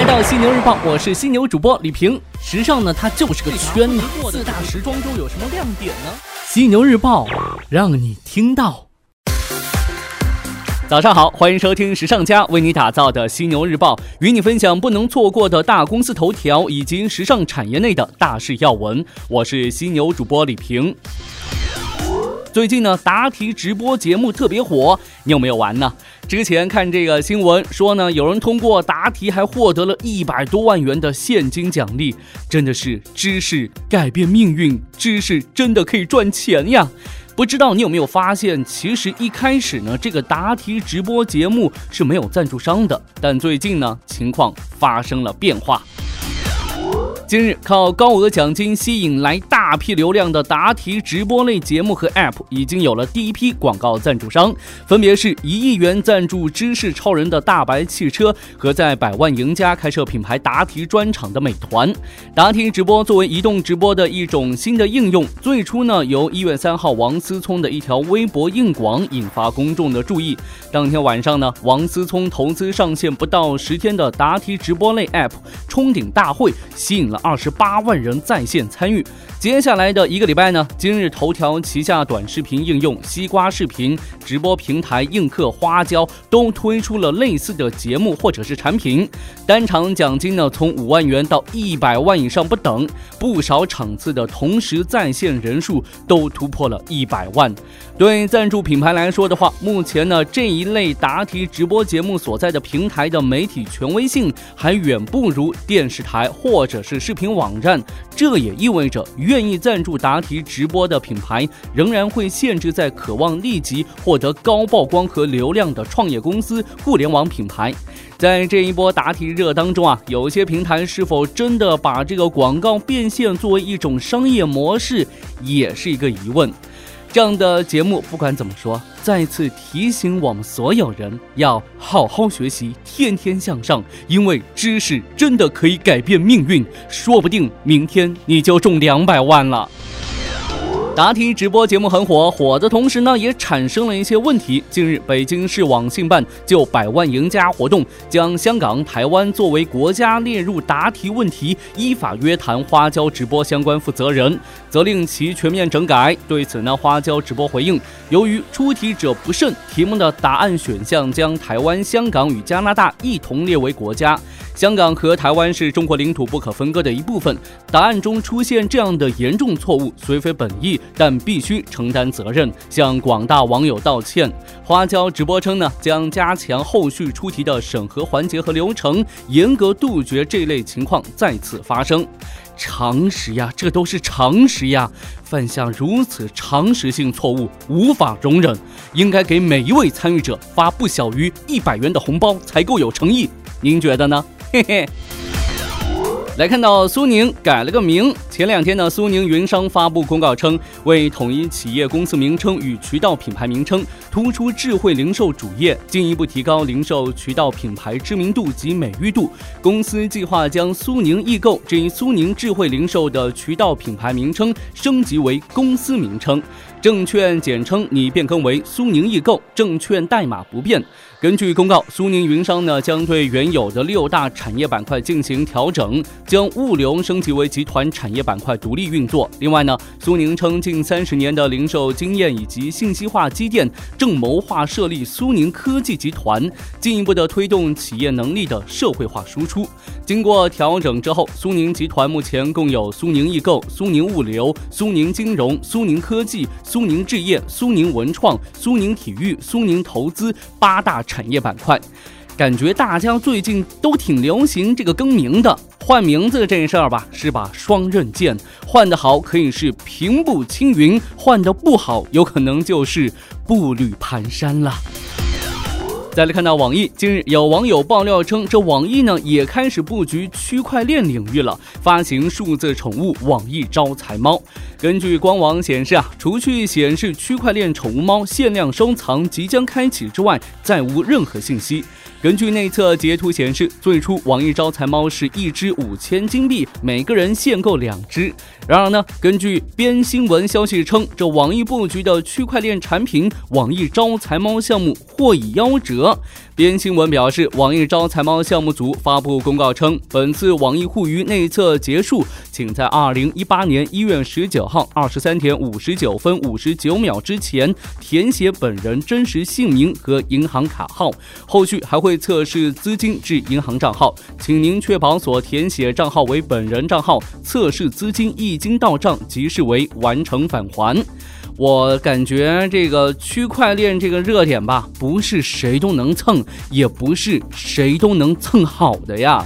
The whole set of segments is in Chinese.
来到犀牛日报，我是犀牛主播李平。时尚呢，它就是个圈子。四大时装周有什么亮点呢？犀牛日报让你听到。早上好，欢迎收听时尚家为你打造的犀牛日报，与你分享不能错过的大公司头条以及时尚产业内的大事要闻。我是犀牛主播李平。最近呢，答题直播节目特别火，你有没有玩呢？之前看这个新闻说呢，有人通过答题还获得了一百多万元的现金奖励，真的是知识改变命运，知识真的可以赚钱呀！不知道你有没有发现，其实一开始呢，这个答题直播节目是没有赞助商的，但最近呢，情况发生了变化。今日靠高额奖金吸引来大批流量的答题直播类节目和 App 已经有了第一批广告赞助商，分别是一亿元赞助知识超人的大白汽车和在百万赢家开设品牌答题专场的美团。答题直播作为移动直播的一种新的应用，最初呢由一月三号王思聪的一条微博硬广引发公众的注意。当天晚上呢，王思聪投资上线不到十天的答题直播类 App 冲顶大会吸引了。二十八万人在线参与。接下来的一个礼拜呢，今日头条旗下短视频应用西瓜视频直播平台映客花椒都推出了类似的节目或者是产品，单场奖金呢从五万元到一百万以上不等，不少场次的同时在线人数都突破了一百万。对赞助品牌来说的话，目前呢这一类答题直播节目所在的平台的媒体权威性还远不如电视台或者是视频网站，这也意味着。愿意赞助答题直播的品牌，仍然会限制在渴望立即获得高曝光和流量的创业公司、互联网品牌。在这一波答题热当中啊，有些平台是否真的把这个广告变现作为一种商业模式，也是一个疑问。这样的节目，不管怎么说，再次提醒我们所有人要好好学习，天天向上，因为知识真的可以改变命运，说不定明天你就中两百万了。答题直播节目很火，火的同时呢，也产生了一些问题。近日，北京市网信办就“百万赢家”活动将香港、台湾作为国家列入答题问题，依法约谈花椒直播相关负责人，责令其全面整改。对此呢，花椒直播回应，由于出题者不慎，题目的答案选项将台湾、香港与加拿大一同列为国家。香港和台湾是中国领土不可分割的一部分，答案中出现这样的严重错误，虽非本意，但必须承担责任，向广大网友道歉。花椒直播称呢，将加强后续出题的审核环节和流程，严格杜绝这类情况再次发生。常识呀，这都是常识呀，犯下如此常识性错误，无法容忍，应该给每一位参与者发不小于一百元的红包才够有诚意。您觉得呢？嘿嘿，来看到苏宁改了个名。前两天呢，苏宁云商发布公告称，为统一企业公司名称与渠道品牌名称，突出智慧零售主业，进一步提高零售渠道品牌知名度及美誉度。公司计划将苏宁易购这一苏宁智慧零售的渠道品牌名称升级为公司名称。证券简称拟变更为苏宁易购，证券代码不变。根据公告，苏宁云商呢将对原有的六大产业板块进行调整，将物流升级为集团产业板块独立运作。另外呢，苏宁称近三十年的零售经验以及信息化积淀，正谋划设立苏宁科技集团，进一步的推动企业能力的社会化输出。经过调整之后，苏宁集团目前共有苏宁易购、苏宁物流、苏宁金融、苏宁科技。苏宁置业、苏宁文创、苏宁体育、苏宁投资八大产业板块，感觉大家最近都挺流行这个更名的，换名字这事儿吧，是把双刃剑，换得好可以是平步青云，换得不好有可能就是步履蹒跚了。再来看到网易，近日有网友爆料称，这网易呢也开始布局区块链领域了，发行数字宠物网易招财猫。根据官网显示啊，除去显示区块链宠物猫限量收藏即将开启之外，再无任何信息。根据内测截图显示，最初网易招财猫是一只五千金币，每个人限购两只。然而呢，根据边新闻消息称，这网易布局的区块链产品网易招财猫项目或已夭折。边新闻表示，网易招财猫项目组发布公告称，本次网易互娱内测结束，请在二零一八年一月十九号二十三点五十九分五十九秒之前填写本人真实姓名和银行卡号，后续还会测试资金至银行账号，请您确保所填写账号为本人账号，测试资金一经到账即视为完成返还。我感觉这个区块链这个热点吧，不是谁都能蹭，也不是谁都能蹭好的呀。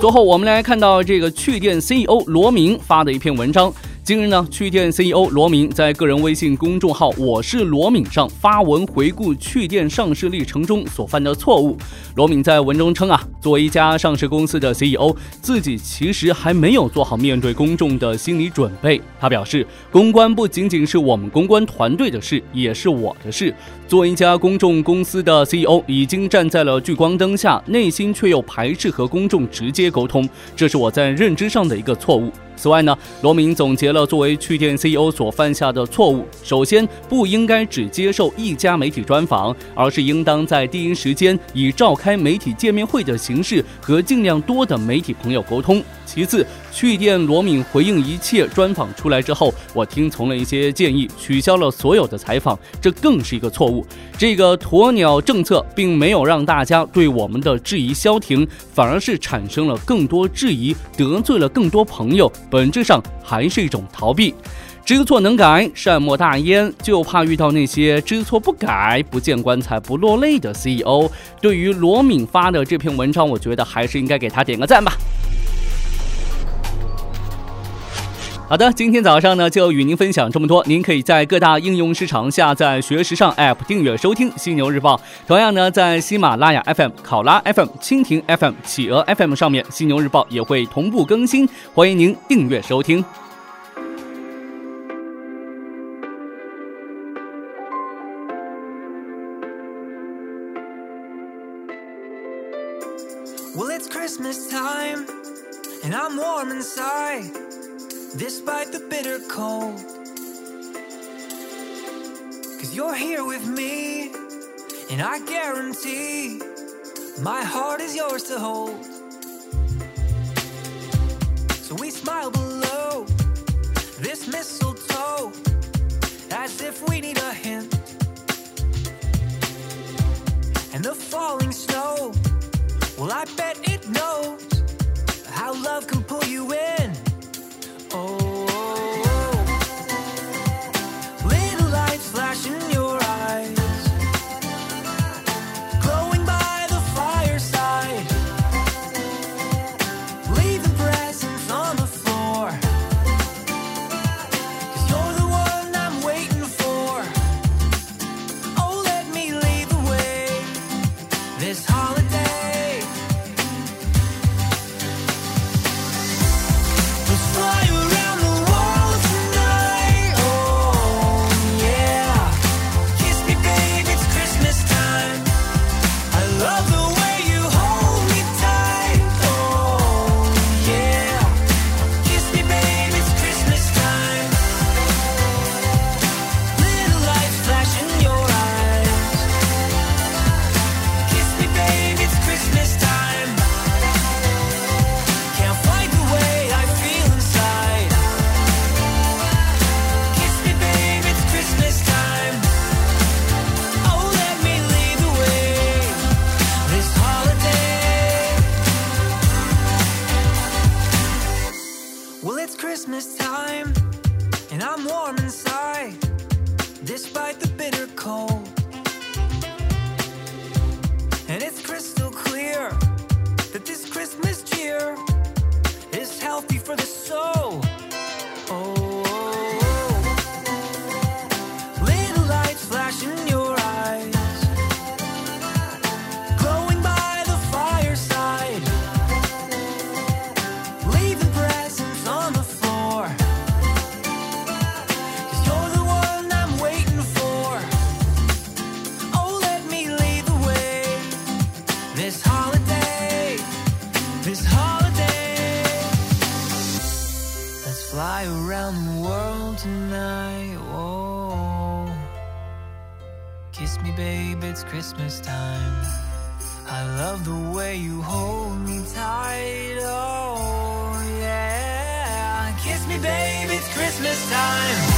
最后，我们来看到这个趣店 CEO 罗明发的一篇文章。近日呢，趣店 CEO 罗敏在个人微信公众号“我是罗敏”上发文回顾趣店上市历程中所犯的错误。罗敏在文中称啊，作为一家上市公司的 CEO，自己其实还没有做好面对公众的心理准备。他表示，公关不仅仅是我们公关团队的事，也是我的事。作为一家公众公司的 CEO，已经站在了聚光灯下，内心却又排斥和公众直接沟通，这是我在认知上的一个错误。此外呢，罗明总结了作为趣店 CEO 所犯下的错误。首先，不应该只接受一家媒体专访，而是应当在第一时间以召开媒体见面会的形式和尽量多的媒体朋友沟通。其次，趣店罗敏回应一切专访出来之后，我听从了一些建议，取消了所有的采访，这更是一个错误。这个鸵鸟政策并没有让大家对我们的质疑消停，反而是产生了更多质疑，得罪了更多朋友，本质上还是一种逃避。知错能改，善莫大焉，就怕遇到那些知错不改、不见棺材不落泪的 CEO。对于罗敏发的这篇文章，我觉得还是应该给他点个赞吧。好的，今天早上呢就与您分享这么多。您可以在各大应用市场下载“学时尚 ”App 订阅收听《犀牛日报》。同样呢，在喜马拉雅 FM、考拉 FM、蜻蜓 FM、企鹅 FM 上面，《犀牛日报》也会同步更新，欢迎您订阅收听。Well, it's Christmas time, and I'm warm inside. despite the bitter cold. Cause you're here with me, and I guarantee my heart is yours to hold. So we smile below this mistletoe as if we need a hint. And the falling snow, well, I bet it knows how love can pull you in. Christmas time. I love the way you hold me tight. Oh, yeah. Kiss me, babe, it's Christmas time.